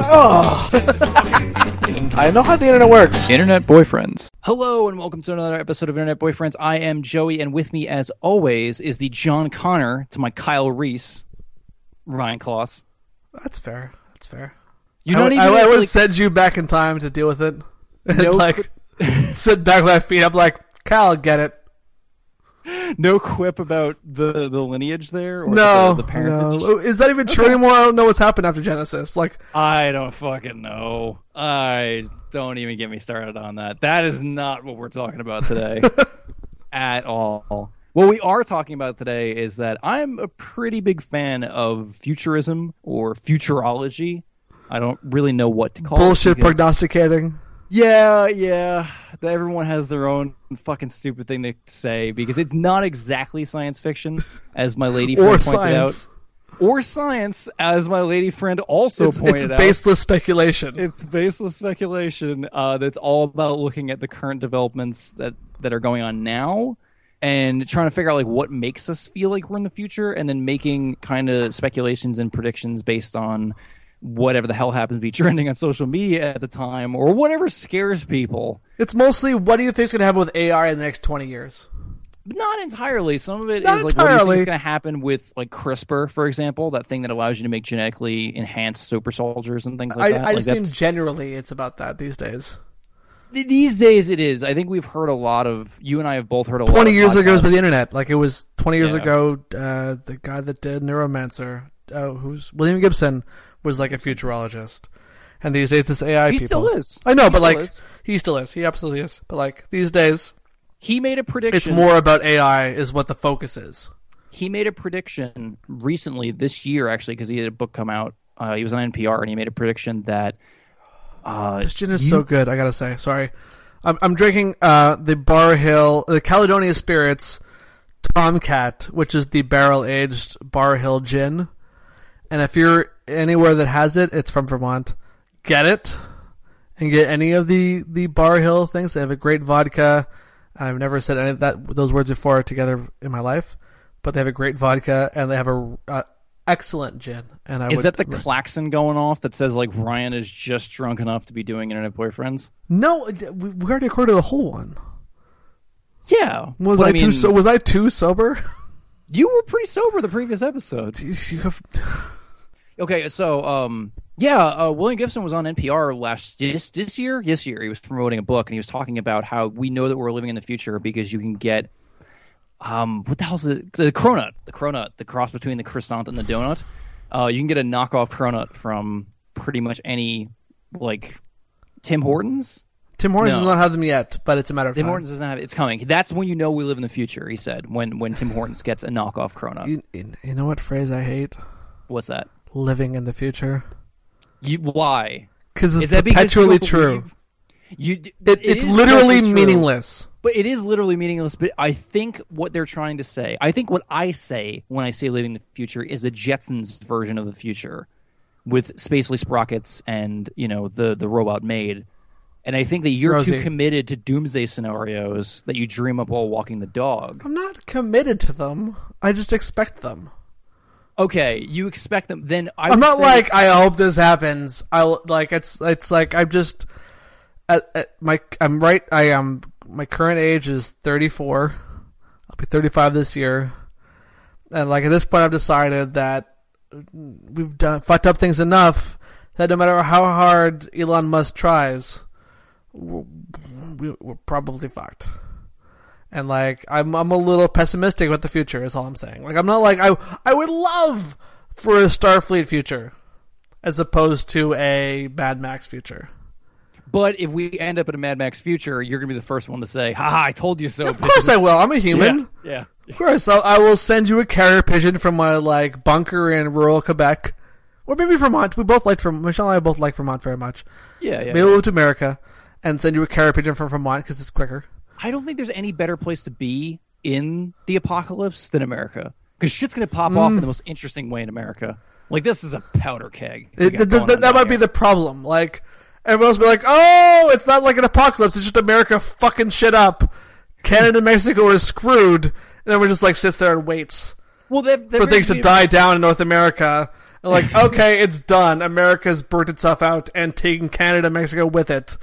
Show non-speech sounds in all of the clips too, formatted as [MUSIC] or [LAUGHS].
Oh. I know how the internet works. Internet boyfriends. Hello and welcome to another episode of Internet Boyfriends. I am Joey, and with me, as always, is the John Connor to my Kyle Reese, Ryan Kloss. That's fair. That's fair. You're I, not even I, would like, send you back in time to deal with it. [LAUGHS] And No like sit back with my feet up, like Kyle, get it. [LAUGHS] no quip about the the lineage there. Or No, the, the parentage. no. Is that even true anymore? I don't know what's happened after Genesis. Like, I don't fucking know. I don't even get me started on that. That is not what we're talking about today [LAUGHS] at all. What we are talking about today is that I'm a pretty big fan of futurism or futurology. I don't really know what to call bullshit it. because- prognosticating. Yeah, yeah. Everyone has their own fucking stupid thing to say because it's not exactly science fiction, as my lady friend Or pointed science. out, or science, as my lady friend also It's, pointed it's out. baseless speculation. It's baseless speculation uh, that's all about looking at the current developments that, that are going on now and trying to figure out like what makes us feel like we're in the future and then making kind of speculations and predictions based on whatever the hell happens to be trending on social media at the time or whatever scares people. It's mostly what do you think's going to happen with AI in the next twenty years? Not entirely. Some of it is Not like what do you entirely. think is going to happen with like CRISPR, for example, that thing that allows you to make genetically enhanced super soldiers and things like I, that. I Like, just mean generally, it's about that these days. Th- These days, it is. I think we've heard a lot of. You and I have both heard a lot. Twenty of years ago, it was the internet. Like it was twenty years Yeah. ago. Uh, the guy that did Neuromancer, uh, who's William Gibson, was like a futurologist, and these days this AI. He people. still is. I know, He but like is. he still is. He absolutely is. But like these days, He made a prediction. it's more about AI is what the focus is. He made a prediction recently this year, actually, because he had a book come out. Uh, he was on NPR, and he made a prediction that. Uh, This gin is so good. I gotta say, sorry. I'm I'm drinking uh the Bar Hill, the Caledonia Spirits Tomcat, which is the barrel aged Bar Hill gin. And if you're anywhere that has it, it's from Vermont. Get it, and get any of the the Bar Hill things. They have a great vodka. I've never said any of that those words before together in my life, but they have a great vodka and they have a uh, excellent gin. And I is that the klaxon going off that says like Ryan is just drunk enough to be doing internet boyfriends? no? We we already recorded the whole one. Yeah. Was But I, mean, too so? Was I too sober? You were pretty sober the previous episode. [LAUGHS] You have- Okay, so um, yeah, uh, William Gibson was on NPR last this this year. This year, he was promoting a book and he was talking about how we know that we're living in the future because you can get um, what the hell's the the cronut, the cronut, the cross between the croissant and the donut. Uh, you can get a knockoff cronut from pretty much any like Tim Hortons. Tim Hortons No. does not have them yet, but it's a matter of Tim time. Hortons doesn't have it. It's coming. That's when you know we live in the future. He said when when Tim Hortons gets a knockoff cronut. You, you you know what phrase I hate? What's that? Living in the future. You why? Because it's that because perpetually true. You, It, it it's literally meaningless. But it is literally meaningless. But I think what they're trying to say, I think what I say when I say living the future is the Jetsons version of the future with spacely sprockets and, you know, the, the robot maid. And I think that you're Rosie. too committed to doomsday scenarios that you dream up while walking the dog. I'm not committed to them. I just expect them. Okay, you expect them. Then I I'm not say- like I hope this happens. I'll like it's it's like I'm just at, at my I'm right. I am my current age is 34. I'll be 35 this year, and like at this point, I've decided that we've done fucked up things enough that no matter how hard Elon Musk tries, we're, we're probably fucked. And like I'm I'm a little pessimistic about the future is all I'm saying. Like I'm not like I I would love for a Starfleet future as opposed to a Mad Max future. But if we end up in a Mad Max future, you're going to be the first one to say, "Ha I told you so. Of course I will. I'm a human. Yeah. yeah. Of course I'll, I will send you a carrier pigeon from my like bunker in rural Quebec. Or maybe Vermont. We both like Vermont. Michelle and I both like Vermont very much. Yeah, yeah. Maybe we'll move to America and send you a carrier pigeon from Vermont because it's quicker. I don't think there's any better place to be in the apocalypse than America. Because shit's going to pop off in the mm. most interesting way in America. Like, this is a powder keg. It- th- th- that might be the problem. Like everyone else be like, "Oh, it's not like an apocalypse. It's just America fucking shit up. Canada and Mexico are screwed." And everyone just like sits there and waits well, that, that for things to me- die down in North America, like, [LAUGHS] okay, it's done. America's burnt itself out and taken Canada, Mexico with it,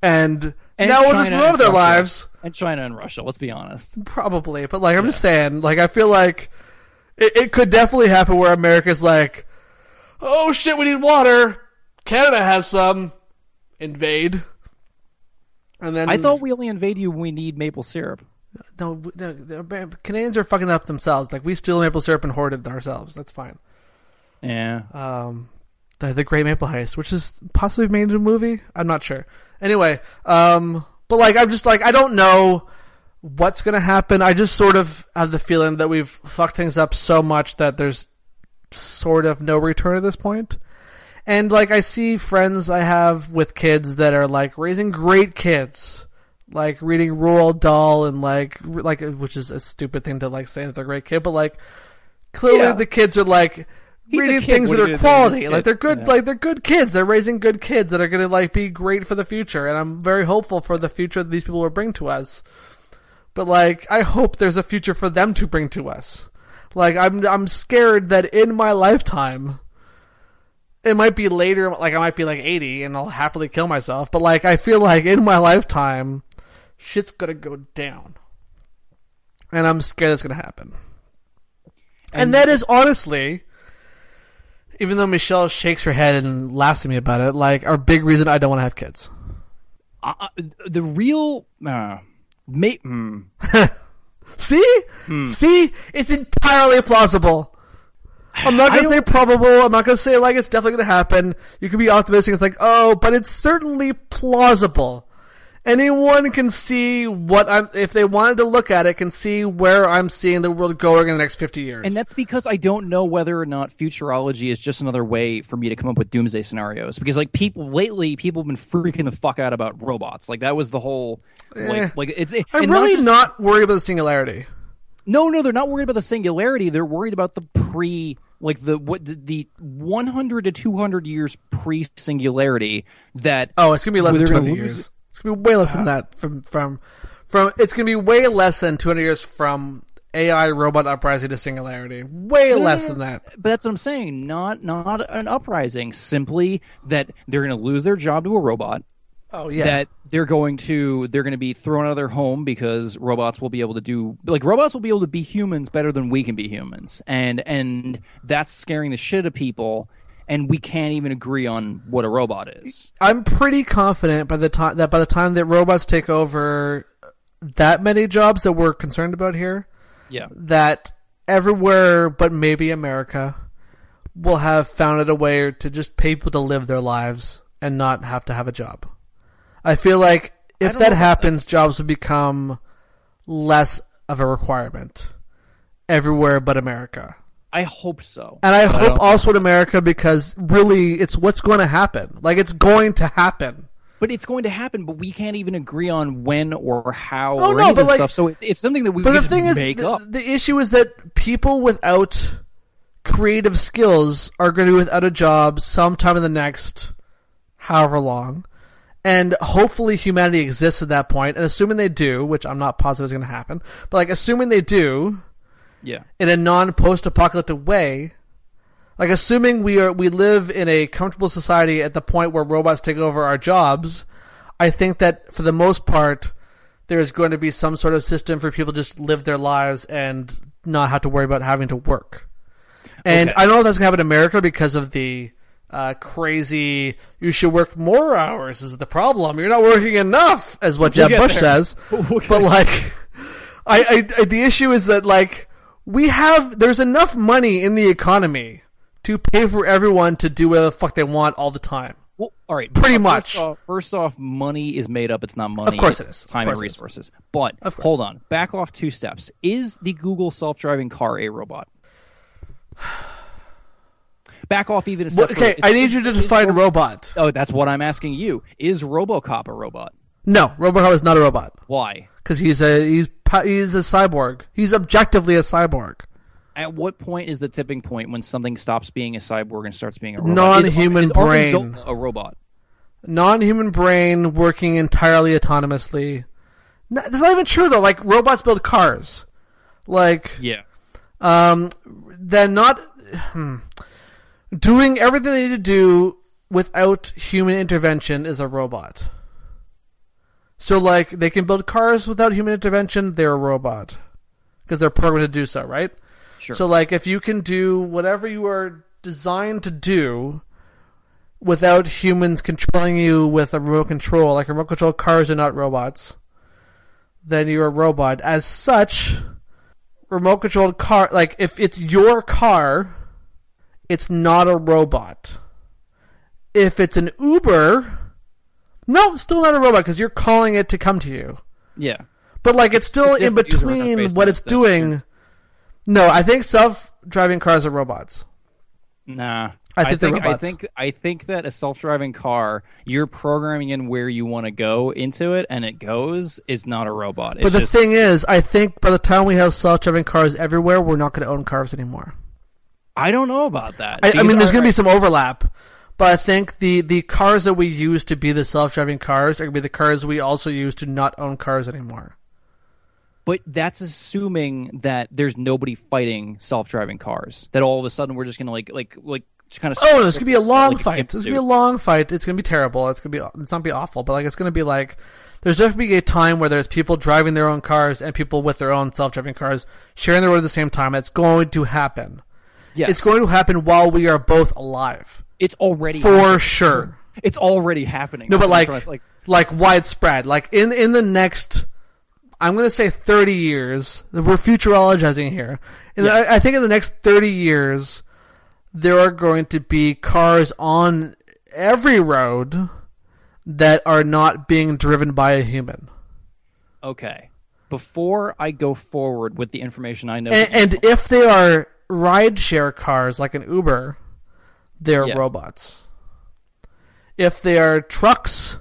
and, And now we'll just move their Russia. lives. And China and Russia. Let's be honest. Probably, but like I'm just saying, like I feel like it, it could definitely happen where America's like, oh shit, we need water. Canada has some. Invade. And then I thought we only invade you when we need maple syrup. no, no, the Canadians are fucking up themselves. Like we steal maple syrup and hoard it ourselves. That's fine. Yeah. Um, the, the Great Maple Heist, which is possibly made into a movie. I'm not sure. Anyway, um, but like I'm just like I don't know what's gonna happen. I just sort of have the feeling that we've fucked things up so much that there's sort of no return at this point. And like I see friends I have with kids that are like raising great kids, like reading Roald Dahl and like like which is a stupid thing to like say that they're a great kid, but like clearly Yeah. the kids are like reading things that are you are gonna do? He's a quality. Like they're good. Yeah. Like they're good kids. They're raising good kids that are going to like be great for the future. And I'm very hopeful for the future that these people will bring to us. But like, I hope there's a future for them to bring to us. Like I'm, I'm scared that in my lifetime, it might be later. Like I might be like 80 and I'll happily kill myself. But like, I feel like in my lifetime, shit's gonna go down. And I'm scared it's gonna happen. And, that is honestly, even though Michelle shakes her head and laughs at me about it, like our big reason I don't want to have kids. Uh, uh, the real. Uh, ma- hmm. [LAUGHS] See, Hmm. see, it's entirely plausible. I'm not gonna say probable. I'm not gonna say like it's definitely gonna happen. You can be optimistic. It's like oh, but it's certainly plausible. Anyone can see what I'm. If they wanted to look at it, can see where I'm seeing the world going in the next 50 years. And that's because I don't know whether or not futurology is just another way for me to come up with doomsday scenarios. Because like people lately, people have been freaking the fuck out about robots. Like that was the whole Eh. like like it's. It, I'm really just- not worried about the singularity. No, no, they're not worried about the singularity. They're worried about the pre, like the what the, the 100 to 200 years pre singularity. That Oh, it's gonna be less than they're 200 gonna years. It's gonna be way less than that from from from. It's gonna be way less than 200 years from AI robot uprising to singularity. Way less than that. but that's what I'm saying. Not not an uprising. Simply that they're going to lose their job to a robot. Oh yeah. That they're going to they're going to be thrown out of their home because robots will be able to do like robots will be able to be humans better than we can be humans, and and that's scaring the shit of people. And we can't even agree on what a robot is. I'm pretty confident by the time that by the time that robots take over that many jobs that we're concerned about here, Yeah. that everywhere but maybe America will have found a way to just pay people to live their lives and not have to have a job. I feel like if that happens, jobs will become less of a requirement everywhere but America. I hope so. And I But hope don't- also in America because really it's what's going to happen. Like it's going to happen. But it's going to happen, but we can't even agree on when or how Oh, or no, any but this like- stuff. So it's, it's something that we But the thing is, the, the issue is that people without creative skills are going to be without a job sometime in the next however long. And hopefully humanity exists at that point. point, and assuming they do, which I'm not positive is going to happen, but like assuming they do, Yeah. in a non-post-apocalyptic way, like assuming we are we live in a comfortable society at the point where robots take over our jobs, I think that for the most part there is going to be some sort of system for people to just live their lives and not have to worry about having to work. And Okay. I don't know if that's going to happen in America because of the uh, crazy "you should work more hours" is the problem. You're not working enough, as what Jeb Bush there. says. [LAUGHS] But like, I, I, I the issue is that like we have there's enough money in the economy to pay for everyone to do whatever the fuck they want all the time. Well, all right. Pretty uh, much. First off, first off, money is made up. It's not money. Of course it's it is. Time and course it is. resources. But hold on. Back off two steps. Is the Google self-driving car a robot? [SIGHS] Back off even a step. Well, okay. Is- I need you to define Ro- robot. Oh, that's what I'm asking you. Is RoboCop a robot? No, RoboCop is not a robot Why? because he's a he's he's a cyborg. He's objectively a cyborg. At what point is the tipping point when something stops being a cyborg and starts being a robot? Non-human is, is brain. A robot. Non-human brain working entirely autonomously. No, that's not even true though. Like robots build cars. Like Yeah. Um, then not. Hmm. doing everything they need to do without human intervention is a robot. So, like, they can build cars without human intervention, they're a robot. Because they're programmed to do so, right? Sure. So, like, if you can do whatever you are designed to do without humans controlling you with a remote control, like remote control cars are not robots, then you're a robot. As such, remote controlled car, like, if it's your car, it's not a robot. If it's an Uber, no, still not a robot because you're calling it to come to you. yeah. But like it's still in between what it's doing. No, I think self-driving cars are robots. Nah. I think they're think I think I think that a self-driving car, you're programming in where you want to go into it, and it goes is not a robot. It's But the just, thing is, I think by the time we have self-driving cars everywhere, we're not going to own cars anymore. I don't know about that. I, I mean, there's going to be some overlap, but I think the the cars that we use to be the self-driving cars are going to be the cars we also use to not own cars anymore. But that's assuming that there's nobody fighting self-driving cars. That all of a sudden we're just gonna like like like just kind of. Oh, it's gonna be a long like fight. It's gonna be a long fight. It's gonna be terrible. It's gonna be. It's not be awful, but like it's gonna be like. There's definitely be a time where there's people driving their own cars and people with their own self-driving cars sharing the road at the same time. It's going to happen. Yes. It's going to happen while we are both alive, It's already for happening. sure. It's already happening. No, but like, what I'm trying to- like widespread. Like in in the next, I'm gonna say 30 years. We're futurologizing here. And Yes. I, I think in the next 30 years, there are going to be cars on every road that are not being driven by a human. okay. Before I go forward with the information I know, And, and if they are rideshare cars like an Uber, they're Yeah. robots. If they are trucks,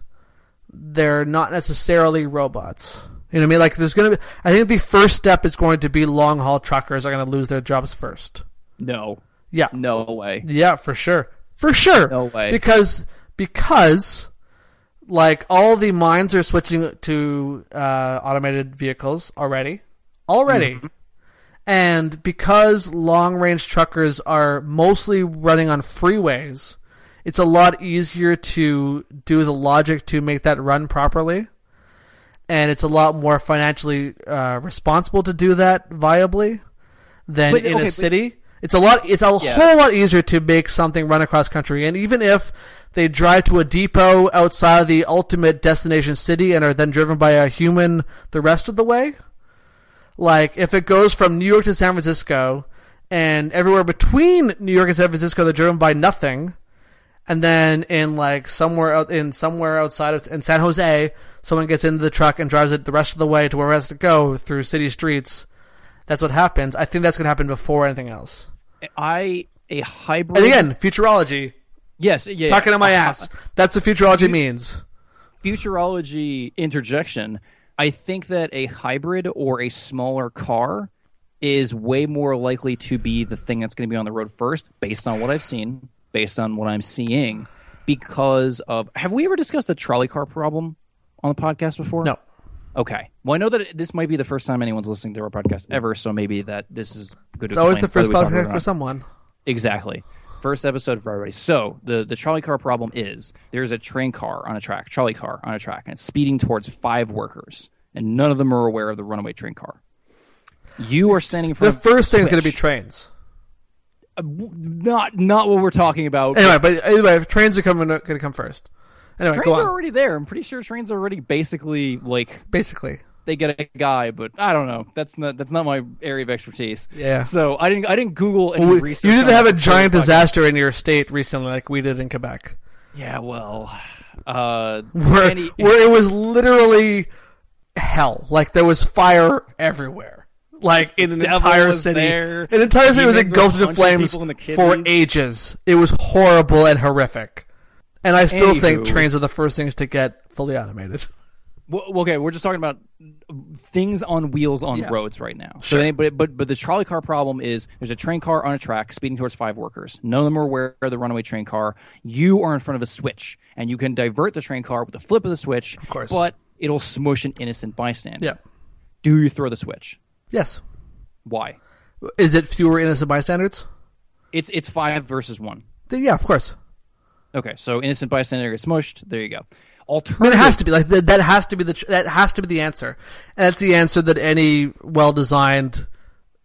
they're not necessarily robots. You know what I mean? Like there's gonna be. I think the first step is going to be long haul truckers are going to lose their jobs first. no, Yeah, no way. yeah, for sure, for sure. No way. Because because like all the mines are switching to uh, automated vehicles already, already, Mm-hmm. And because long range truckers are mostly running on freeways, it's a lot easier to do the logic to make that run properly. And it's a lot more financially uh, responsible to do that viably than But, in okay, a but- city. It's a lot. It's a Yeah. whole lot easier to make something run across country. And even if they drive to a depot outside of the ultimate destination city and are then driven by a human the rest of the way, like if it goes from New York to San Francisco and everywhere between New York and San Francisco they're driven by nothing, and then in like somewhere out in somewhere outside of in San Jose, someone gets into the truck and drives it the rest of the way to where it has to go through city streets. That's what happens. I think that's going to happen before anything else. I a hybrid. And again, futurology. yes, yeah, Talking to my ass. That's what futurology means. futurology interjection, I think that a hybrid or a smaller car is way more likely to be the thing that's going to be on the road first, based on what I've seen, based on what I'm seeing. Because of, have we ever discussed the trolley car problem on the podcast before? No. Okay. Well, I know that this might be the first time anyone's listening to our podcast ever, so maybe that this is good. It's always the first podcast for someone. Exactly. First episode for everybody. So the the trolley car problem is there's a train car on a track, trolley car on a track, and it's speeding towards five workers, and none of them are aware of the runaway train car. You are standing in front. The front. first thing is going to be trains. Uh, not not what we're talking about. Anyway, but anyway, if trains are coming going to come first. Anyway, trains are already there. I'm pretty sure trains are already basically like Basically, they get a guy, but I don't know. That's not that's not my area of expertise. Yeah. So I didn't I didn't Google any Well, we- research. you didn't have a giant disaster in your state recently, like we did in Quebec, Yeah. Well. Uh. where any- where it was literally hell. Like there was fire everywhere. Like in an entire city, there. an entire city was engulfed in flames in for ages. It was horrible and horrific. And I still think trains are the first things to get fully automated. [LAUGHS] Well, okay, we're just talking about things on wheels on Yeah. roads right now. Sure. So, they, but but but the trolley car problem is there's a train car on a track speeding towards five workers. None of them are aware of the runaway train car. You are in front of a switch, and you can divert the train car with the flip of the switch. Of course. but it'll smush an innocent bystander. Yeah. Do you throw the switch? Yes. Why? Is it fewer innocent bystanders? It's it's five versus one. Yeah, of course. Okay, so innocent bystander gets smushed. There you go. I mean, it has to be like that. That has to be the that has to be the answer, and that's the answer that any well-designed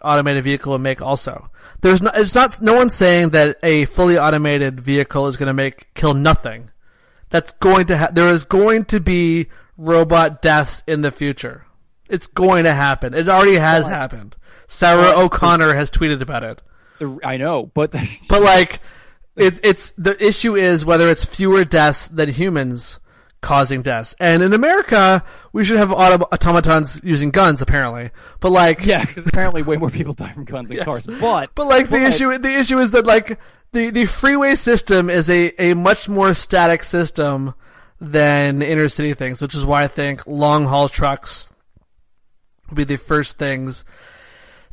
automated vehicle will make. Also, there's no. It's not. No one's saying that a fully automated vehicle is going to make kill nothing. That's going to. Ha- there is going to be robot deaths in the future. It's going to happen. It already has happened. Sarah O'Connor has tweeted about it. I know, but But like, it's it's the issue is whether it's fewer deaths than humans causing deaths. And in America, we should have auto- automatons using guns, apparently. But like, yeah, because apparently way more people die from guns than [LAUGHS] Yes. cars. But but like the but- issue the issue is that like the the freeway system is a a much more static system than inner city things, which is why I think long haul trucks will be the first things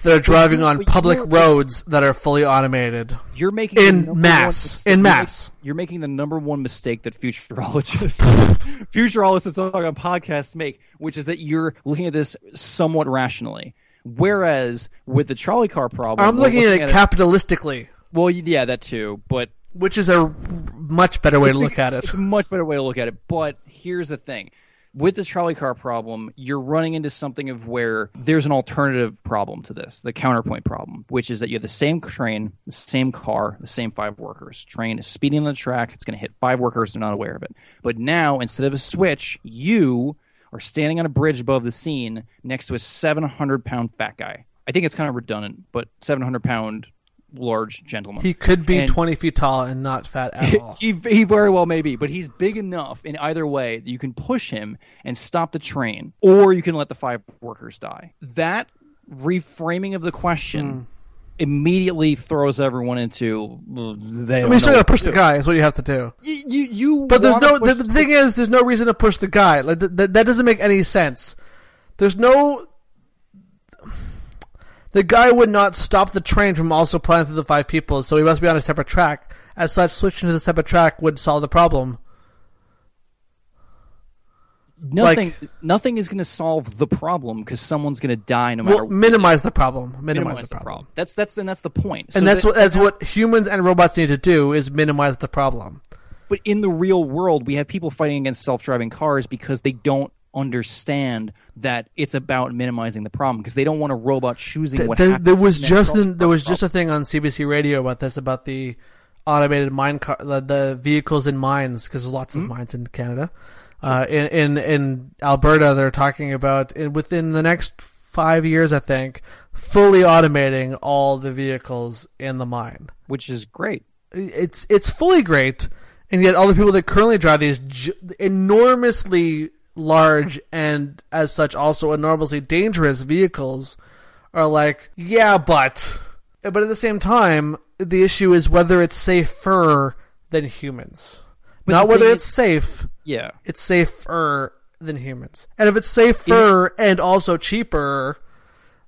that are driving on public roads that are fully automated. You're making In mass. one In you're mass. you're making the number one mistake that futurologists, [LAUGHS] futurologists that talk on podcasts make, which is that you're looking at this somewhat rationally. Whereas with the trolley car problem, I'm we're looking at it capitalistically, well, yeah, that too. But which is a much better way to It's a- look at it. It's a much better way to look at it. But here's the thing. With the trolley car problem, you're running into something of where there's an alternative problem to this, the counterpoint problem, which is that you have the same train, the same car, the same five workers. Train is speeding on the track, it's going to hit five workers, they're not aware of it. But now, instead of a switch, you are standing on a bridge above the scene next to a 700 pound fat guy. I think it's kind of redundant, but 700 pound large gentleman. He could be And- 20 feet tall and not fat at [LAUGHS] all. he, he very well may be, but he's big enough in either way that you can push him and stop the train, or you can let the five workers die. That reframing of the question hmm. immediately throws everyone into they I mean, you still gotta push the do. guy. Is what you have to do. You, you, you But there's no. The, the thing is, there's no reason to push the guy. Like th- th- that doesn't make any sense. There's no. The guy would not stop the train from also plowing through the five people, so he must be on a separate track. As such, switching to the separate track would solve the problem. nothing. nothing is going to solve the problem because someone's going to die no matter. Well, minimize the problem. Minimize, minimize the problem. That's that's and that's the point. And So that's that- what that's what humans and robots need to do is minimize the problem. But in the real world, we have people fighting against self-driving cars because they don't understand that it's about minimizing the problem because they don't want a robot choosing Th- what there, happens. there was just an, there was just a thing on CBC radio about this about the automated mine car the, the vehicles in mines because there's lots Hmm? of mines in Canada. Uh, in in in Alberta, they're talking about within the next five years, I think, fully automating all the vehicles in the mine. which is great. It's it's fully great, and yet all the people that currently drive these j- enormously large and as such also enormously dangerous vehicles are like, yeah, but but at the same time, the issue is whether it's safer than humans. But Not whether it's safe, Yeah, it's safer than humans. And if it's safer and also cheaper,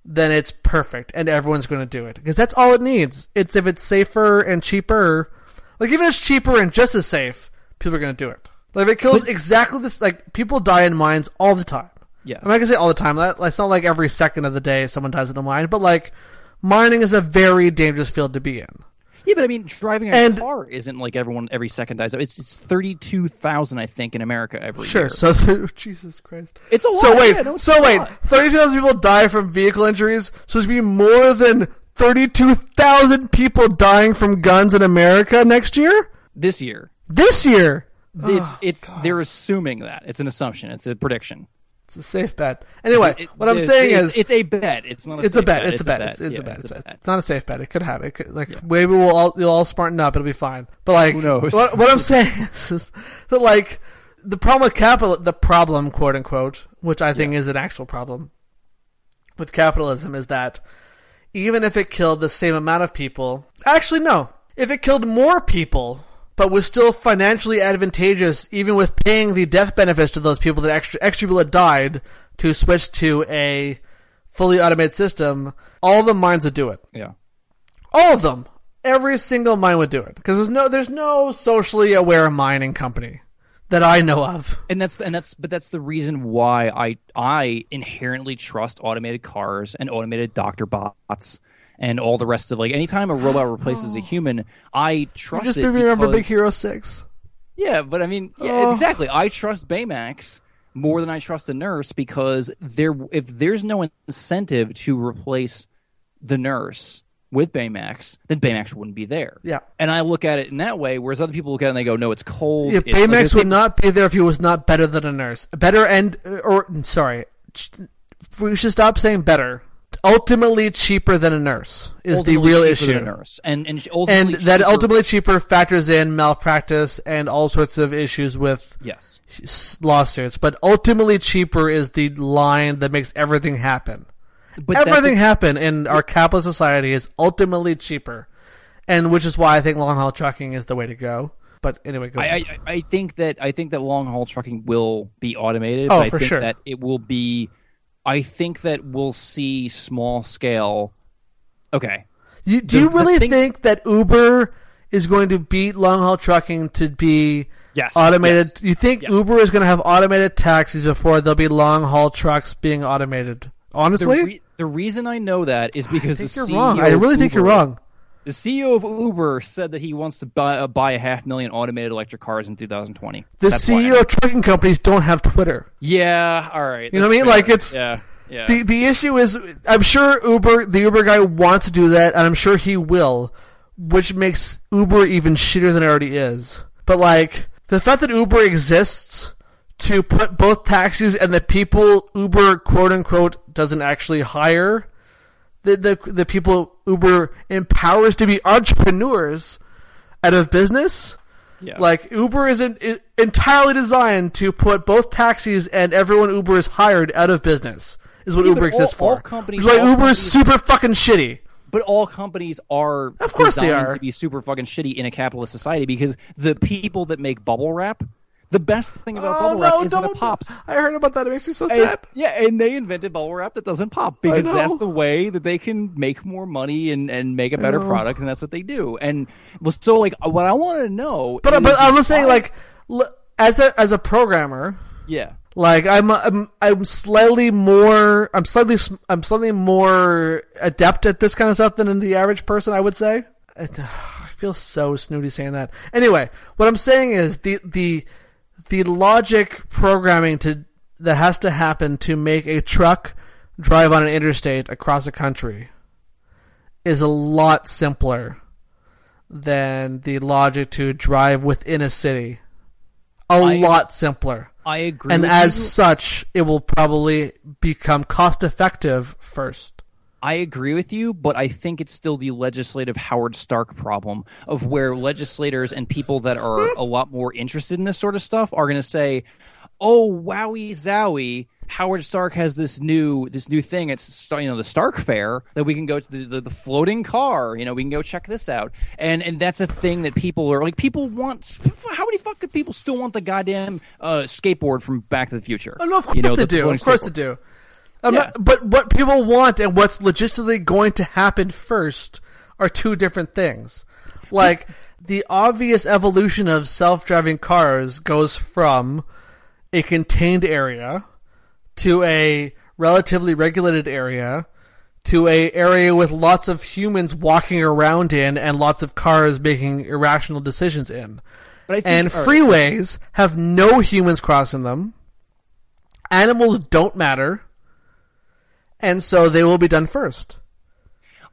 then it's perfect and everyone's going to do it. Because that's all it needs. It's if it's safer and cheaper, like even if it's cheaper and just as safe, people are going to do it. Like it kills exactly this, like people die in mines all the time. yes. I'm not gonna say all the time. That, it's not like every second of the day someone dies in a mine, but like mining is a very dangerous field to be in. yeah, but I mean, driving a And- car isn't like everyone every second dies. It's it's thirty-two thousand, I think, in America every Sure. year. Sure. So [LAUGHS] Jesus Christ. It's a lot, So wait. yeah, so wait. lot. Thirty-two thousand people die from vehicle injuries. So there's be more than thirty-two thousand people dying from guns in America next year. this year, This year. It's Oh, it's they're assuming that it's an assumption. It's a prediction. It's a safe bet. Anyway, It- what I'm saying it's, is, it's a bet. It's not. A it's a safe bet. It's a bet. It's, it's Yeah, a bet. It's, a bet. bet. It's not a safe bet. It could have. It could, like maybe we'll all you'll all smarten up. It'll be fine. But like, Who knows? What, what I'm saying [LAUGHS] is, is that like the problem with capital, the problem, quote unquote, which I think is an actual problem with capitalism, is that even if it killed the same amount of people, actually no, if it killed more people. But was still financially advantageous, even with paying the death benefits to those people that extra extra people that died to switch to a fully automated system. All the mines would do it. Yeah. All of them. Every single mine would do it because there's no there's no socially aware mining company that I know of. and that's and that's but that's the reason why I I inherently trust automated cars and automated doctor bots and all the rest of like anytime a robot replaces a oh. human, I trust Just it. remember Big Hero Six. Yeah, but I mean, yeah, Oh. exactly. I trust Baymax more than I trust a nurse because there, if there's no incentive to replace the nurse with Baymax, then Baymax wouldn't be there. Yeah. And I look at it in that way, whereas other people look at it and they go, "No, it's cold." Yeah, it's Baymax the would same- not be there if he was not better than a nurse. Better and or sorry, we should stop saying better. Ultimately cheaper than a nurse is the real issue. than a nurse, and and and ultimately that cheaper- ultimately cheaper factors in malpractice and all sorts of issues with yes. lawsuits. But ultimately cheaper is the line that makes everything happen. But everything a- happen in our capitalist society is ultimately cheaper, and which is why I think long haul trucking is the way to go. But anyway, go. I. I I think that I think that long haul trucking will be automated. Oh, I for think sure. That it will be. I think that we'll see small scale. Okay. You, do The- you really thing- think that Uber is going to beat long haul trucking to be Yes. automated? yes. You think Yes. Uber is going to have automated taxis before there'll be long haul trucks being automated? The, Honestly, re- the reason I know that is because I think the you're CEO wrong. I really think you're wrong. The CEO of Uber said that he wants to buy, uh, buy a half million automated electric cars in 2020. The That's CEO of trucking companies don't have Twitter. Yeah. All right. You know what I mean? fair. Like, it's- yeah. Yeah. The the issue is, I'm sure Uber, the Uber guy wants to do that, and I'm sure he will, which makes Uber even shittier than it already is. But like the fact that Uber exists to put both taxis and the people Uber quote unquote doesn't actually hire, the the the people Uber empowers to be entrepreneurs out of business. yeah. Like Uber isn't i- entirely designed to put both taxis and everyone Uber is hired out of business. Is what Yeah, Uber exists all- all for. companies- is why Uber is super fucking shitty. But all companies are Of course they designed are. to be super fucking shitty in a capitalist society because the people that make bubble wrap, the best thing about oh, bubble wrap is that it pops. I heard about that. It makes me so And- sad. yeah, and they invented bubble wrap that doesn't pop because that's the way that they can make more money and, and make a better product, and that's what they do. And so like what I want to know, But uh, is but I'm just saying, like, as a as a programmer, yeah, like I'm I'm I'm slightly more I'm slightly I'm slightly more adept at this kind of stuff than the average person. I would say. [SIGHS] I feel so snooty saying that. Anyway, what I'm saying is the the the logic programming to that has to happen to make a truck drive on an interstate across a country is a lot simpler than the logic to drive within a city. A I- lot simpler. I agree. And as you. such, it will probably become cost effective first. I agree with you, but I think it's still the legislative Howard Stark problem of where legislators and people that are a lot more interested in this sort of stuff are going to say, "Oh, wowie zowie." Howard Stark has this new this new thing. It's you know the Stark Fair that we can go to the, the, the floating car. You know we can go check this out, and and that's a thing that people are like. People want. How many fucking people still want the goddamn uh, skateboard from Back to the Future? Oh, no, of course you know, they the do. Of course skateboard. they do. Yeah. not- but what people want and what's logistically going to happen first are two different things. Like the obvious evolution of self-driving cars goes from a contained area to a relatively regulated area to a area with lots of humans walking around in and lots of cars making irrational decisions in. Think, And all right, freeways have no humans crossing them. Animals don't matter. And so they will be done first.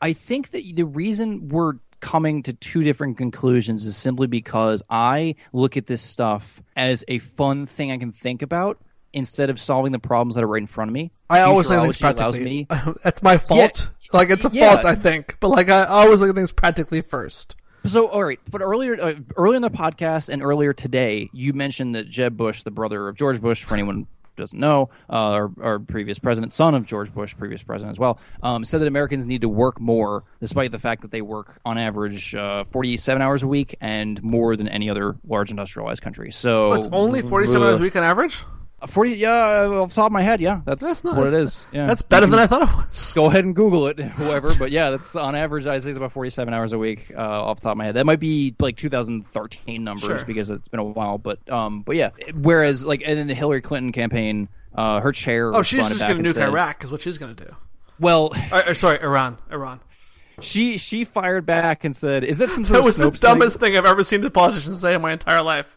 I think that the reason we're coming to two different conclusions is simply because I look at this stuff as a fun thing I can think about instead of solving the problems that are right in front of me. I always think allows practically. me. [LAUGHS] That's my fault. like it's a yeah. fault, I think. But like I always look at things practically first. So, all right, but earlier, uh, earlier in the podcast and earlier today, you mentioned that Jeb Bush, the brother of George Bush, for anyone doesn't know, uh, our, our previous president, son of George Bush, previous president as well, um, said that Americans need to work more, despite the fact that they work on average uh, 47 hours a week and more than any other large industrialized country. So It's only 47 hours a week on average? Uh, 40, yeah, off the top of my head, yeah, that's, That's not what it is. Yeah, That's better than I thought it was. [LAUGHS] go ahead and Google it, [LAUGHS] whoever. But yeah, that's on average. I say it's about forty-seven hours a week uh, off the top of my head. That might be like 2013 numbers Sure. because it's been a while. But um, but yeah. Whereas like and then the Hillary Clinton campaign, uh, her chair. Oh, she's just going to nuke said, Iraq, is what she's going to do. Well, Or, or sorry, Iran. Iran. she she fired back and said, "Is that some That of was the dumbest thing I've ever seen a politician say in my entire life.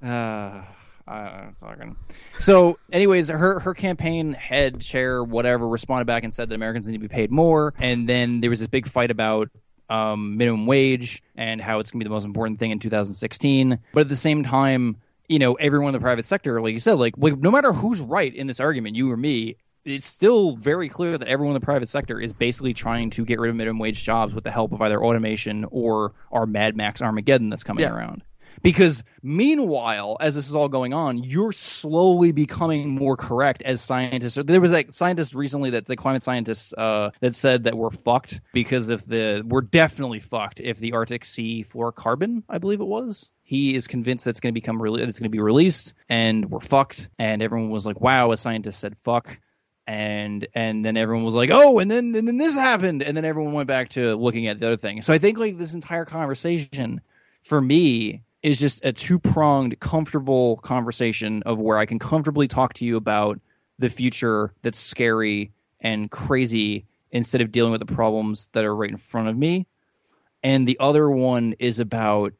Thing? Uh, I, fucking. So, anyways, her her campaign head chair whatever responded back and said that Americans need to be paid more, and then there was this big fight about um, minimum wage and how it's going to be the most important thing in 2016. But at the same time, you know, everyone in the private sector, like you said, like, like no matter who's right in this argument, you or me, it's still very clear that everyone in the private sector is basically trying to get rid of minimum wage jobs with the help of either automation or our Mad Max Armageddon that's coming Yeah. around. Because meanwhile, as this is all going on, you're slowly becoming more correct as scientists. There was like scientist recently that the climate scientists uh, that said that we're fucked because if the we're definitely fucked if the Arctic sea fluorocarbon, I believe it was. He is convinced that it's going to become re- it's going to be released, and we're fucked. And everyone was like, "Wow!" A scientist said, "Fuck." and and then everyone was like, "Oh," and then and then this happened, and then everyone went back to looking at the other thing. So I think like this entire conversation for me is just a two pronged, comfortable conversation of where I can comfortably talk to you about the future that's scary and crazy instead of dealing with the problems that are right in front of me. And the other one is about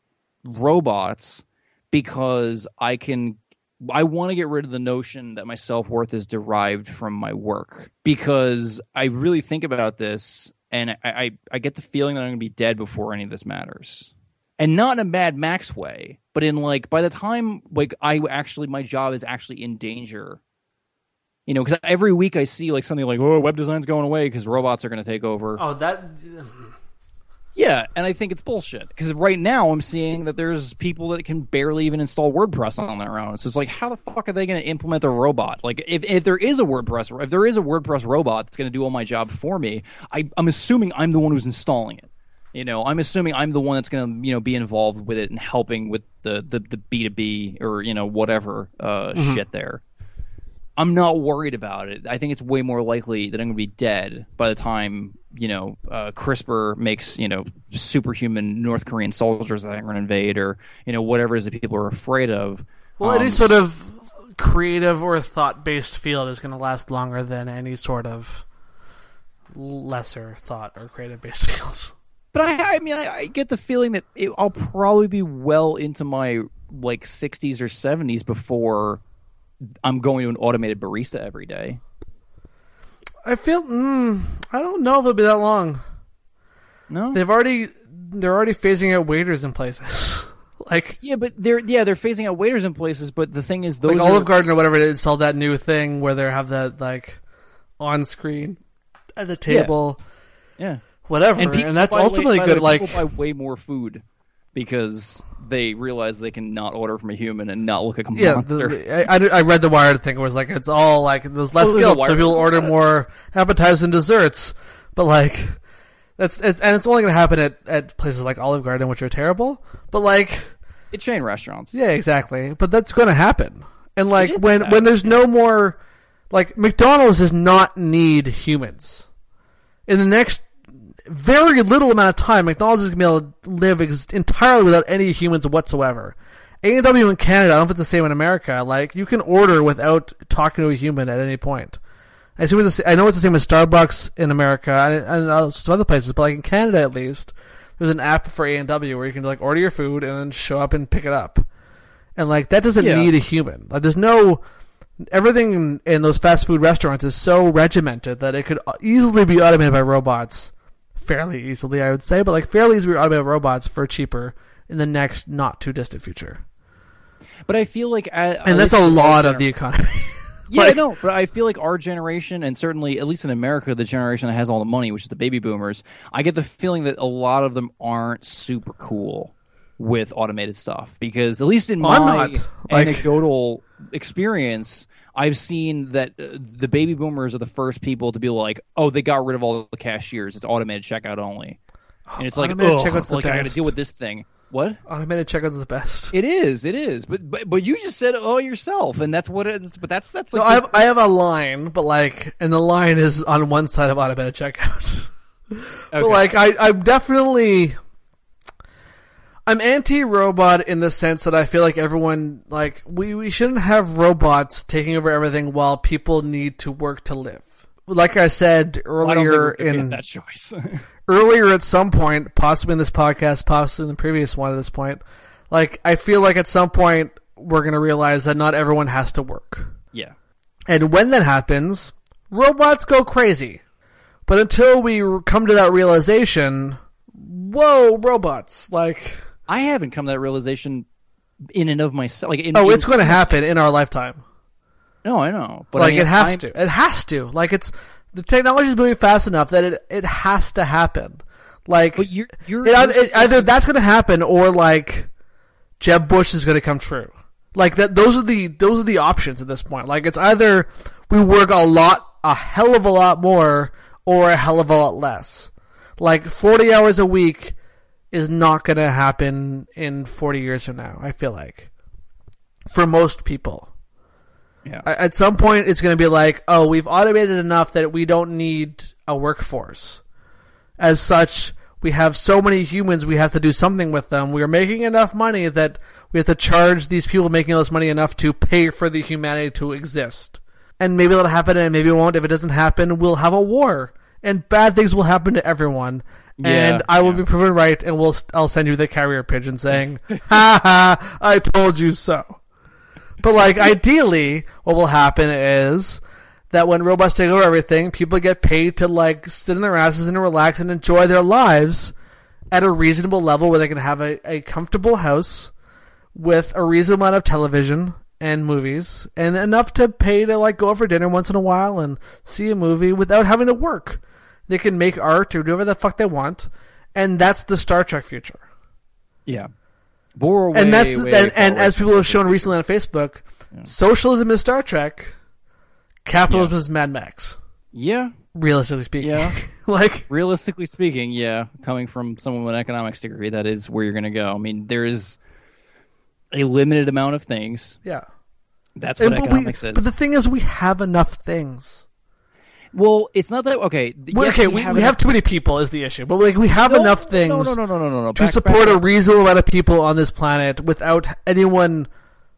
robots because I can I want to get rid of the notion that my self worth is derived from my work because I really think about this and I, I, I get the feeling that I'm going to be dead before any of this matters. And not in a Mad Max way, but in like by the time like I actually my job is actually in danger. You know, because every week I see like something like, "Oh, web design's going away because robots are going to take over." Oh, that. Yeah, and I think it's bullshit because right now I'm seeing that there's people that can barely even install WordPress on their own. So it's like, how the fuck are they going to implement a robot? Like, if, if there is a WordPress, if there is a WordPress robot that's going to do all my job for me, I, I'm assuming I'm the one who's installing it. You know, I'm assuming I'm the one that's going to you know be involved with it and helping with the the the B two B or you know whatever uh, shit there. I'm not worried about it. I think it's way more likely that I'm going to be dead by the time you know uh, CRISPR makes you know superhuman North Korean soldiers that are going to invade, or you know whatever it is that people are afraid of. Well, Um, any sort of creative or thought based field is going to last longer than any sort of lesser thought or creative based [LAUGHS] fields. But I, I mean, I, I get the feeling that it, I'll probably be well into my like 60s or 70s before I'm going to an automated barista every day. I feel. Mm, I don't know if it'll be that long. No, They've already. They're already phasing out waiters in places. [LAUGHS] like. yeah, but they're yeah they're phasing out waiters in places. But the thing is, those like are, Olive Garden or whatever, installed that new thing where they have that like on screen at the table, yeah, whatever, and, people that's ultimately way, good. Like, people buy way more food because they realize they can not order from a human and not look like a yeah, monster. the, I, I I read the Wired thing. It was like it's all like there's less Oh, there's a guilt, so people order it. more appetizers and desserts. But like, that's it's, and it's only going to happen at at places like Olive Garden, which are terrible. But like, it's chain restaurants. yeah, exactly. But that's going to happen. And like when when there's no more, like McDonald's does not need humans. In the next very little amount of time, McDonald's is going to be able to live ex- entirely without any humans whatsoever. A and W in Canada, I don't know if it's the same in America. Like you can order without talking to a human at any point. I assume it's the, I know it's the same as Starbucks in America and, and uh, some other places, but like in Canada at least, there's an app for A and W where you can like order your food and then show up and pick it up, and like that doesn't Yeah. need a human. Like there's no everything in, in those fast food restaurants is so regimented that it could easily be automated by robots, fairly easily I would say, but like fairly easily automated robots for cheaper in the next not too distant future. But I feel like, And that's a lot of the economy. [LAUGHS] Yeah, Like- no, but I feel like our generation, and certainly at least in America, the generation that has all the money, which is the baby boomers, I get the feeling that a lot of them aren't super cool with automated stuff because at least in my not. Like- anecdotal experience. I've seen that uh, the baby boomers are the first people to be like, "Oh, they got rid of all the cashiers; it's automated checkout only." And it's like, Automated "Oh, checkout's the like I got to deal with this thing." What? Automated checkouts are the best. It is, it is, but but but you just said oh yourself, and that's what it is. But that's that's like So I have I have a line, but like, and the line is on one side of automated checkout. [LAUGHS] But Okay. like, I I'm definitely I'm anti-robot in the sense that I feel like everyone like we we shouldn't have robots taking over everything while people need to work to live. Like I said I earlier we're in in that choice. [LAUGHS] earlier at some point, possibly in this podcast, possibly in the previous one at this point, like I feel like at some point we're gonna realize that not everyone has to work. Yeah. And when that happens, robots go crazy. But until we come to that realization, whoa, robots! Like, I haven't come to that realization in and of myself. Like, in, oh, in- it's going to happen in our lifetime. No, I know, but like, I mean, it has I'm- to. It has to. Like, it's the technology is moving fast enough that it it has to happen. Like, But you're you're, it, either, you're- it, either that's going to happen or like Jeb Bush is going to come true. Like that, those are the those are the options at this point. Like it's either we work a lot, a hell of a lot more, or a hell of a lot less. Like forty hours a week is not going to happen in forty years from now. I feel like for most people. yeah. At some point, it's going to be like, oh, we've automated enough that we don't need a workforce. As such, we have so many humans, we have to do something with them. We are making enough money that we have to charge these people making all this money enough to pay for the humanity to exist. And maybe that'll happen, and maybe it won't. If it doesn't happen, we'll have a war, and bad things will happen to everyone. And Yeah, I will yeah. be proven right, and we'll I'll send you the carrier pigeon saying, [LAUGHS] "Ha ha! I told you so." But like ideally, what will happen is that when robots take over everything, people get paid to like sit in their asses and relax and enjoy their lives at a reasonable level where they can have a, a comfortable house with a reasonable amount of television and movies and enough to pay to like go out for dinner once in a while and see a movie without having to work. They can make art or do whatever the fuck they want. And that's the Star Trek future yeah. We're and way, that's way and, and as people have shown recently on Facebook, socialism is Star Trek, capitalism is Mad Max. Yeah. Realistically speaking, Yeah. [LAUGHS] like Realistically speaking, yeah, coming from someone with an economics degree, that is where you're going to go. I mean, there is a limited amount of things. yeah. That's what And, but, we, is. but the thing is, we have enough things. Well, it's not that okay. Well, yes, okay, we, we, have, too many people is the issue, but like we have No, enough things No, no, no, no, no, no, no. to Back- support back a reasonable amount of people on this planet without anyone,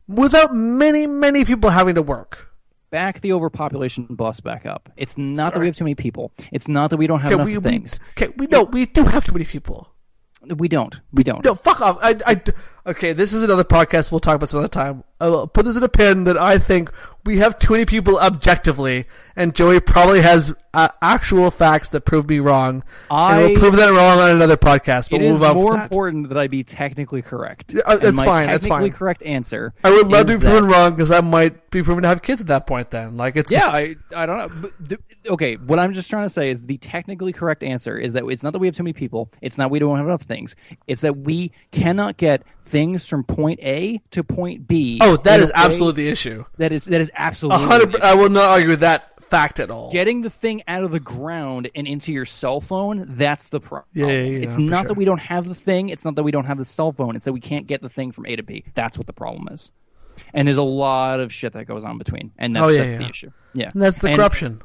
without many many people having to work. back the overpopulation bus back up. It's not that we have too many people. It's not that we don't have Okay, enough we, we things. okay we know we do have too many people. We, don't. We don't. No, fuck off. I, I, okay, this is another podcast. We'll talk about some other time. I'll put this in a pin that I think we have too many people objectively, and Joey probably has uh, actual facts that prove me wrong. and I- we'll prove that wrong on another podcast. But It we'll is move on from more that. important that I be technically correct. Yeah, uh, that's fine, that's Technically fine. correct answer. I would love to be proven that- wrong because I might be proven to have kids at that point. Then, like it's Yeah, I, I don't know. But the, okay, what I'm just trying to say is the technically correct answer is that it's not that we have too many people. It's not we don't have enough things. It's that we cannot get things from point A to point B. Oh, that is absolutely the issue. that is that is absolutely hundred. it. I will not argue with that fact at all. Getting the thing out of the ground and into your cell phone, that's the problem. Yeah, yeah, yeah, it's not sure. that we don't have the thing, it's not that we don't have the cell phone, it's that we can't get the thing from A to B. That's what the problem is. And there's a lot of shit that goes on between. And that's, Oh, yeah, that's the issue. Yeah. and that's the And- corruption.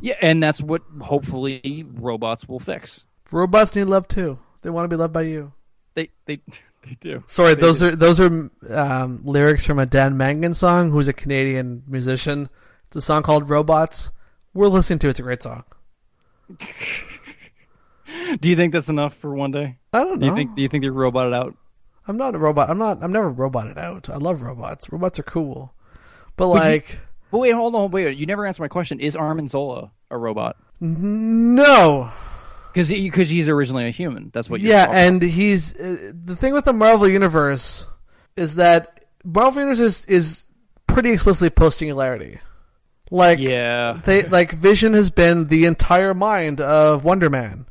Yeah, and that's what hopefully robots will fix. Robots need love too. They want to be loved by you. They they they do. Sorry, They those do. are those are um, lyrics from a Dan Mangan song, who's a Canadian musician. It's a song called "Robots." We're listening to. it. It's a great song. [LAUGHS] Do you think that's enough for one day? I don't Do know. you think do you think they're roboted out? I'm not a robot. I'm not. I'm never roboted out. I love robots. Robots are cool, but you- like, But wait, hold on, wait. You never answered my question. Is Arnim Zola a robot? no. Because because he's originally a human. That's what. Your Yeah, and was. he's uh, the thing with the Marvel universe is that Marvel universe is, is pretty explicitly post singularity. Like, yeah. they like Vision has been the entire mind of Wonder Man,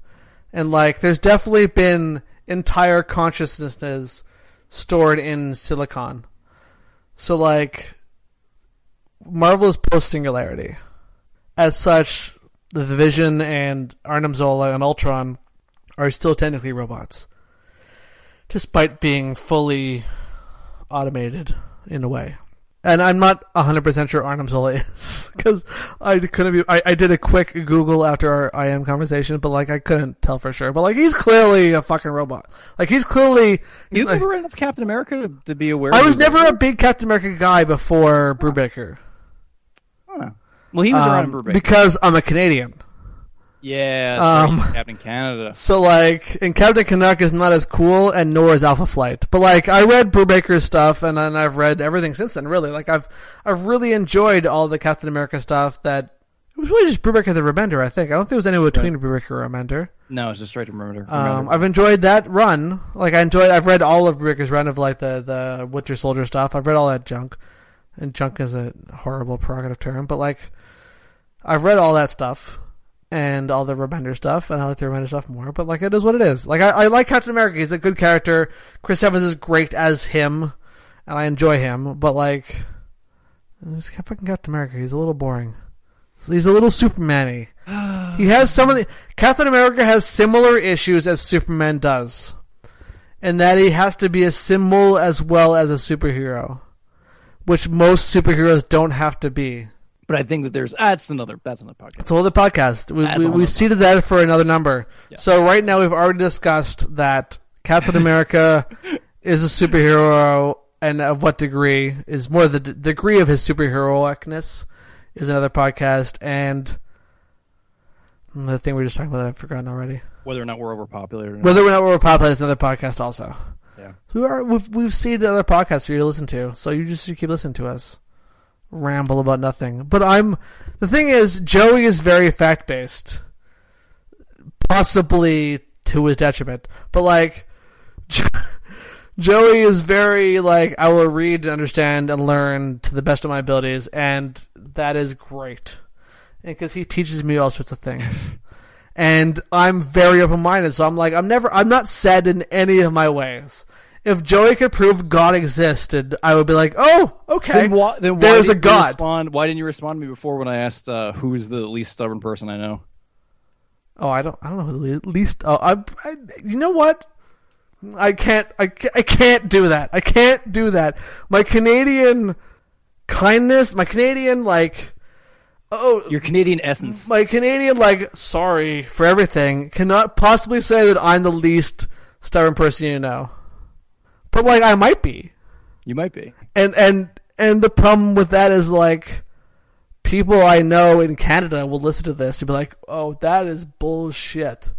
and like there's definitely been entire consciousnesses stored in silicon. So like Marvel is post singularity. As such, the Vision and Arnim Zola and Ultron are still technically robots, despite being fully automated in a way. And I'm not 100% sure Arnim Zola [LAUGHS] is, because I couldn't be. I, I did a quick Google after our IM conversation, but like I couldn't tell for sure. But like he's clearly a fucking robot. Like he's clearly. You like- ever read enough Captain America to, to be aware? I was never a big Captain America guy before Brubaker. Huh. Well, he was around in Um, Burbank. because I'm a Canadian. Yeah, that's Um, right, Captain Canada. So like, and Captain Canuck is not as cool, and nor is Alpha Flight. But like, I read Brubaker's stuff, and then I've read everything since then. Really, like I've I've really enjoyed all the Captain America stuff. That it was really just Brubaker the Remender. I think I don't think there was anyone between Brubaker and Remender. No, it's just straight to Remender. Um. I've enjoyed that run. Like I enjoyed. I've read all of Brubaker's run of like the the Winter Soldier stuff. I've read all that junk, and junk is a horrible prerogative term, but like I've read all that stuff and all the Remender stuff, and I like the Remender stuff more. But like it is what it is. Like I, I like Captain America. He's a good character. Chris Evans is great as him, and I enjoy him. But like, this fucking Captain America. He's a little boring. He's a little Superman-y. [GASPS] he has some of the Captain America has similar issues as Superman does, in that he has to be a symbol as well as a superhero, which most superheroes don't have to be. But I think that there's that's another that's another podcast. It's another podcast. We, That's we, we seeded that for another number. Yeah. So right now we've already discussed that Captain America [LAUGHS] is a superhero, and of what degree is more the d- degree of his superheroicness is another podcast, and the thing we were just talking about I've forgotten already. Whether or not we're overpopulated. Or not. Whether or not we're popular is another podcast also. Yeah. So we are, we've, we've seeded other podcasts for you to listen to, so you just should keep listening to us. Ramble about nothing. But I'm, the thing is, Joey is very fact based. Possibly to his detriment. But like, [LAUGHS] Joey is very like, I will read, understand, and learn to the best of my abilities, and that is great. Because he teaches me all sorts of things. [LAUGHS] and I'm very open minded, so I'm like, I'm never, I'm not set in any of my ways. If Joey could prove God existed, I would be like, oh, okay. Then, why, then why There's a didn't you God. Respond, why didn't you respond to me before when I asked uh, who's the least stubborn person I know? Oh, I don't. I don't know who the least. Oh, I, I. You know what? I can't. I, I can't do that. I can't do that. My Canadian kindness. My Canadian like. Oh, Your Canadian essence. my Canadian like. Sorry for everything. Cannot possibly say that I'm the least stubborn person you know. But like, I might be. You might be. And and and the problem with that is like people I know in Canada will listen to this and be like, "Oh, that is bullshit."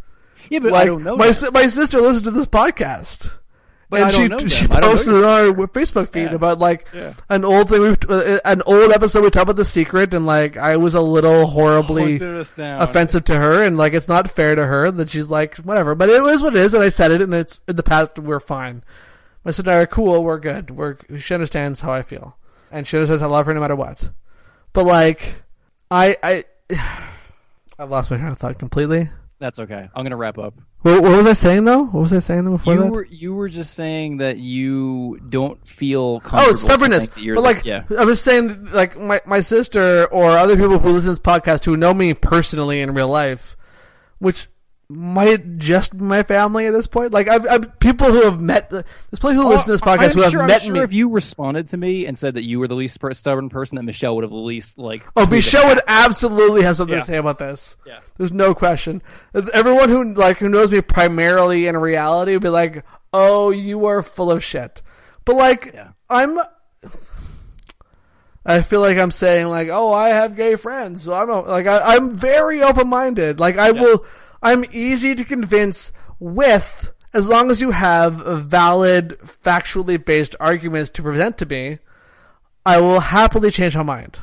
Yeah, but like, I don't know. My si- my sister listens to this podcast. But and she she posted it on our Facebook feed Yeah. about like Yeah. an old thing we uh, an old episode we talked about the secret and like I was a little horribly Hunted us down. offensive to her and like it's not fair to her that she's like whatever but it is what it is and I said it and it's in the past we're fine my sister and I are cool we're good we're she understands how I feel and she understands I love her no matter what but like I I [SIGHS] I've lost my train of thought completely That's okay. I'm gonna wrap up. what, what was I saying though what was I saying before You that were you were just saying that you don't feel Oh, comfortable. it's stubbornness. saying that you're But the- like, yeah, I was saying, like my my sister or other people who listen to this podcast who know me personally in real life, which might just be my family at this point. Like I've, I've people who have met. There's people who listen to this podcast I'm who have sure, I'm met sure me. if you responded to me and said that you were the least stubborn person, that Michelle would have at least like. Oh, Michelle would absolutely have something Yeah. to say about this. Yeah. There's no question. Everyone who like who knows me primarily in reality would be like, "Oh, you are full of shit." But like, Yeah. I'm. I feel like I'm saying like, "Oh, I have gay friends," so I'm like, I, I'm very open minded. Like, I will. I'm easy to convince with as long as you have valid, factually based arguments to present to me. I will happily change my mind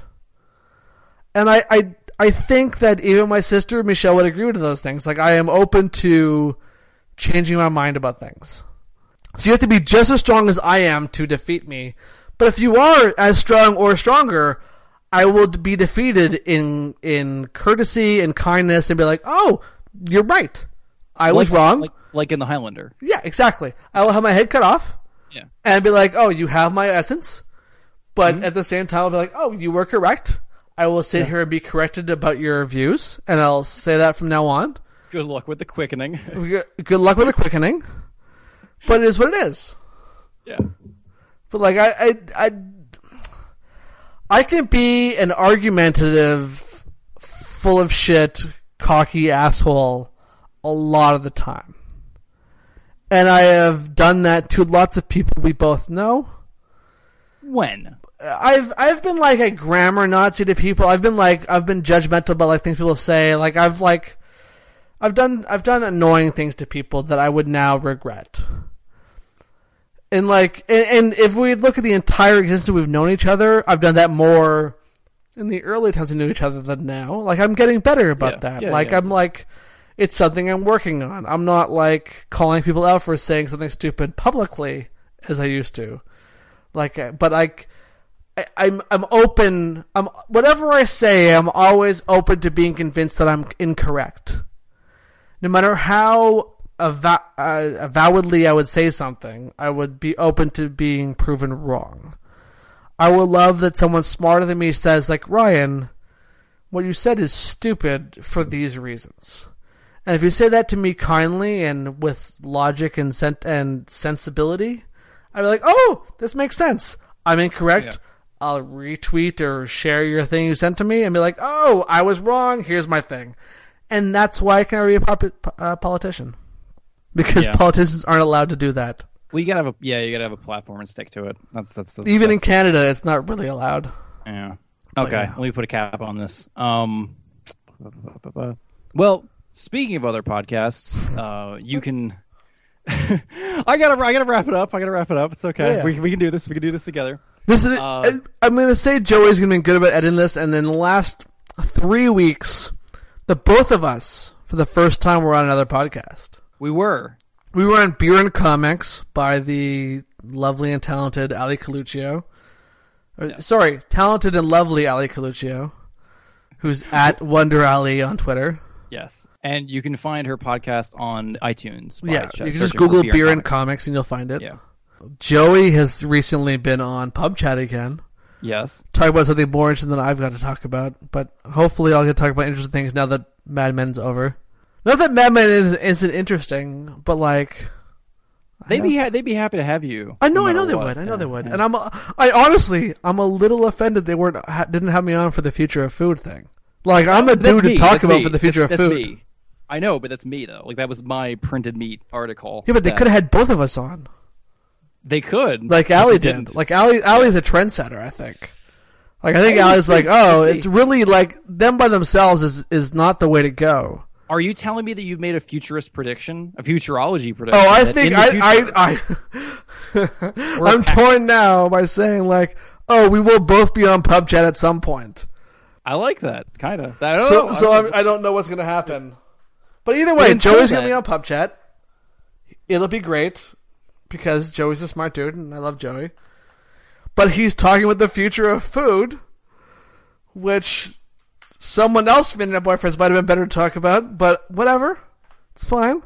and I, I I think that even my sister Michelle would agree with those things. Like I am open to changing my mind about things. So you have to be just as strong as I am to defeat me. But if you are as strong or stronger, I will be defeated in in courtesy and kindness and be like, "Oh, you're right. I was Like- wrong." like, like in the Highlander. yeah, exactly. I will have my head cut off Yeah, and be like, "Oh, you have my essence," but mm-hmm. at the same time, I'll be like, "Oh, you were correct." I will sit here and be corrected about your views, and I'll say that from now on. good luck with the quickening. [LAUGHS] Good good luck with the quickening, but it is what it is. yeah, But like, I, I, I, I can be an argumentative, full of shit, cocky asshole a lot of the time, and I have done that to lots of people we both know. when? I've I've been like a grammar Nazi to people. I've been like I've been judgmental about like things people say. Like I've like I've done I've done annoying things to people that I would now regret. And like, and, and if we look at the entire existence we've known each other, I've done that more in the early times we knew each other than now. Like I'm getting better about Yeah, that. yeah, like yeah. I'm like, it's something I'm working on. I'm not like calling people out for saying something stupid publicly as I used to. Like, uh, but like, I, I'm I'm open. I'm whatever I say. I'm always open to being convinced that I'm incorrect. No matter how ava- uh, avowedly I would say something, I would be open to being proven wrong. I would love that someone smarter than me says, like Ryan, what you said is stupid for these reasons. And if you say that to me kindly and with logic and sen- and sensibility, I'd be like, "Oh, this makes sense. I'm incorrect. Yeah. I'll retweet or share your thing you sent to me and be like, "Oh, I was wrong. Here's my thing." And that's why I can't be a pop- uh, politician because Yeah. politicians aren't allowed to do that. Well, you gotta have a yeah, you gotta have a platform and stick to it. That's that's, that's Even in Canada, it's not really allowed. yeah. Okay, yeah. let me put a cap on this. Um, well, speaking of other podcasts, uh, you can. [LAUGHS] I gotta I gotta wrap it up. I gotta wrap it up. It's okay. Yeah. We we can do this. We can do this together. This is. Uh, I'm going to say Joey's going to be good about editing this, and then the last three weeks, the both of us, for the first time, were on another podcast. We were We were on Beer and Comics by the lovely and talented Ali Coluccio. Or, Sorry, talented and lovely Ali Coluccio, who's at Wonder Ali on Twitter. yes, and you can find her podcast on iTunes. by yeah, you can just Google Beer and Comics. Comics and you'll find it. Yeah. Joey has recently been on Pub Chat again. Yes. talk about something more interesting than I've got to talk about. But hopefully, I'll get to talk about interesting things now that Mad Men's over. Not that Mad Men is, isn't interesting, but like They'd be ha- they'd be happy to have you. I know, no I know they what. would, I know Yeah, they would, yeah. and I'm, I honestly, I'm a little offended they weren't ha- didn't have me on for the future of food thing. Like I'm a That's dude to talk about me, for the future that's, of that's food. me. I know, but that's me though. Like that was my printed meat article. Yeah, but they could have had both of us on, They could, like Ali did. didn't. Like Ali, Ali's a trendsetter, I think. Like I think Oh, Ali's we'll like, oh, it's really like them by themselves is is not the way to go. Are you telling me that you've made a futurist prediction, a futurology prediction? Oh, I think I, future- I, I, [LAUGHS] We're I'm torn now by saying like, oh, we will both be on pub chat at some point. I like that kind of. I So, know. so I- I'm, I don't know what's gonna happen. But either way, Joey's gonna be on pub chat. It'll be great because Joey's a smart dude, and I love Joey. But he's talking about the future of food, which someone else from Internet Boyfriends might have been better to talk about. But whatever, it's fine.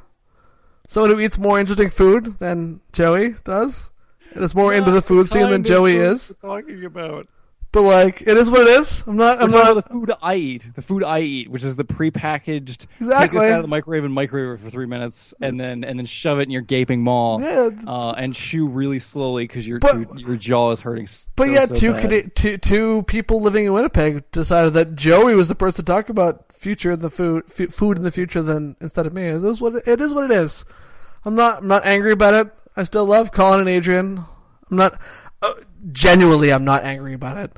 Someone who eats more interesting food than Joey does, and is more into the food scene than Joey is. talking about. But like, it is what it is. I'm not. I'm not. the food I eat. The food I eat, which is the prepackaged. exactly. Take this out of the microwave and microwave it for three minutes, and then and then shove it in your gaping maw. Yeah. Uh, and chew really slowly because your But- your- your jaw is hurting. But so, yeah, so two, bad. Two two people living in Winnipeg decided that Joey was the person to talk about future in the food f- food in the future than instead of me. It is what it, it is. What it is. I'm not. I'm not angry about it. I still love Colin and Adrian. I'm not. Uh, genuinely, I'm not angry about it.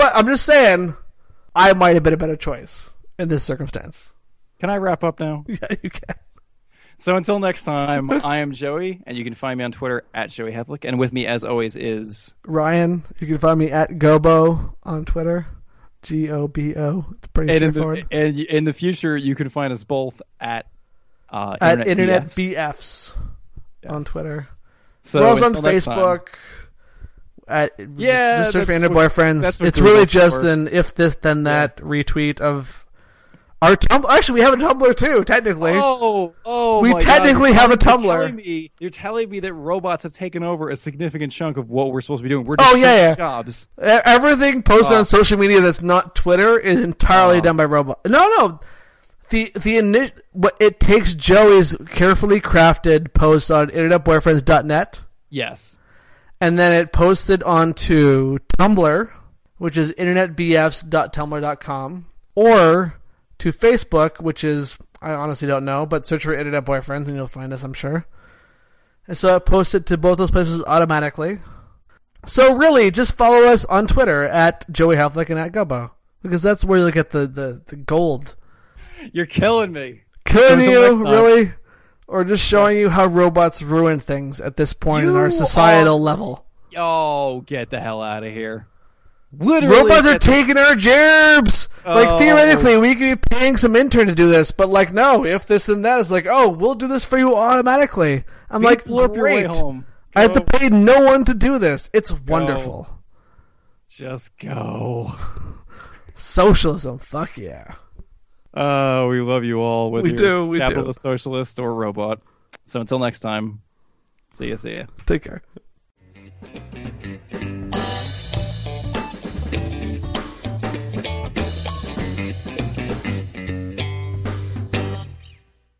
But I'm just saying, I might have been a better choice in this circumstance. Can I wrap up now? [LAUGHS] Yeah, you can. So until next time, I am Joey, and you can find me on Twitter at Joey Hevlick, and with me as always is Ryan, you can find me at Gobo on Twitter. G O B O. It's pretty and in, the, and in the future you can find us both at uh, at Internet BFs. BFs on Twitter. So We're also on next time- Facebook. At Yeah, just search for Internet boyfriends. It's really just for. an if this then that retweet of our Tumblr. Actually, we have a Tumblr too. Technically, Oh, oh! We God. technically You're have a Tumblr. You're telling, me, you're telling me that robots have taken over a significant chunk of what we're supposed to be doing. We're oh, just Oh, yeah, yeah. jobs. Everything posted Oh. on social media that's not Twitter is entirely Oh. done by robots. No, no. The the ini- what it takes Joey's carefully crafted post on internetboyfriends.net. Yes. And then it posted onto Tumblr, which is internetbfs.tumblr.com, or to Facebook, which is I honestly don't know, but search for Internet Boyfriends and you'll find us, I'm sure. And so it posted to both those places automatically. So really, just follow us on Twitter at Joey Halflick and at Gobo. Because that's where you'll get the, the, the gold. You're killing me. Killing you, really? Or just showing you how robots ruin things at this point in our societal are- level? Oh, get the hell out of here! Literally, Robots are the- taking our jobs. Like Oh. theoretically, we could be paying some intern to do this, but like, no, if this and that is like, oh, we'll do this for you automatically. I'm like, great. I have to pay no one to do this. It's wonderful. Just go. [LAUGHS] Socialism, fuck yeah. Oh, we love you all. Whether we do. We capitalist, do. socialist, or robot. So until next time, see ya. See ya. Take care.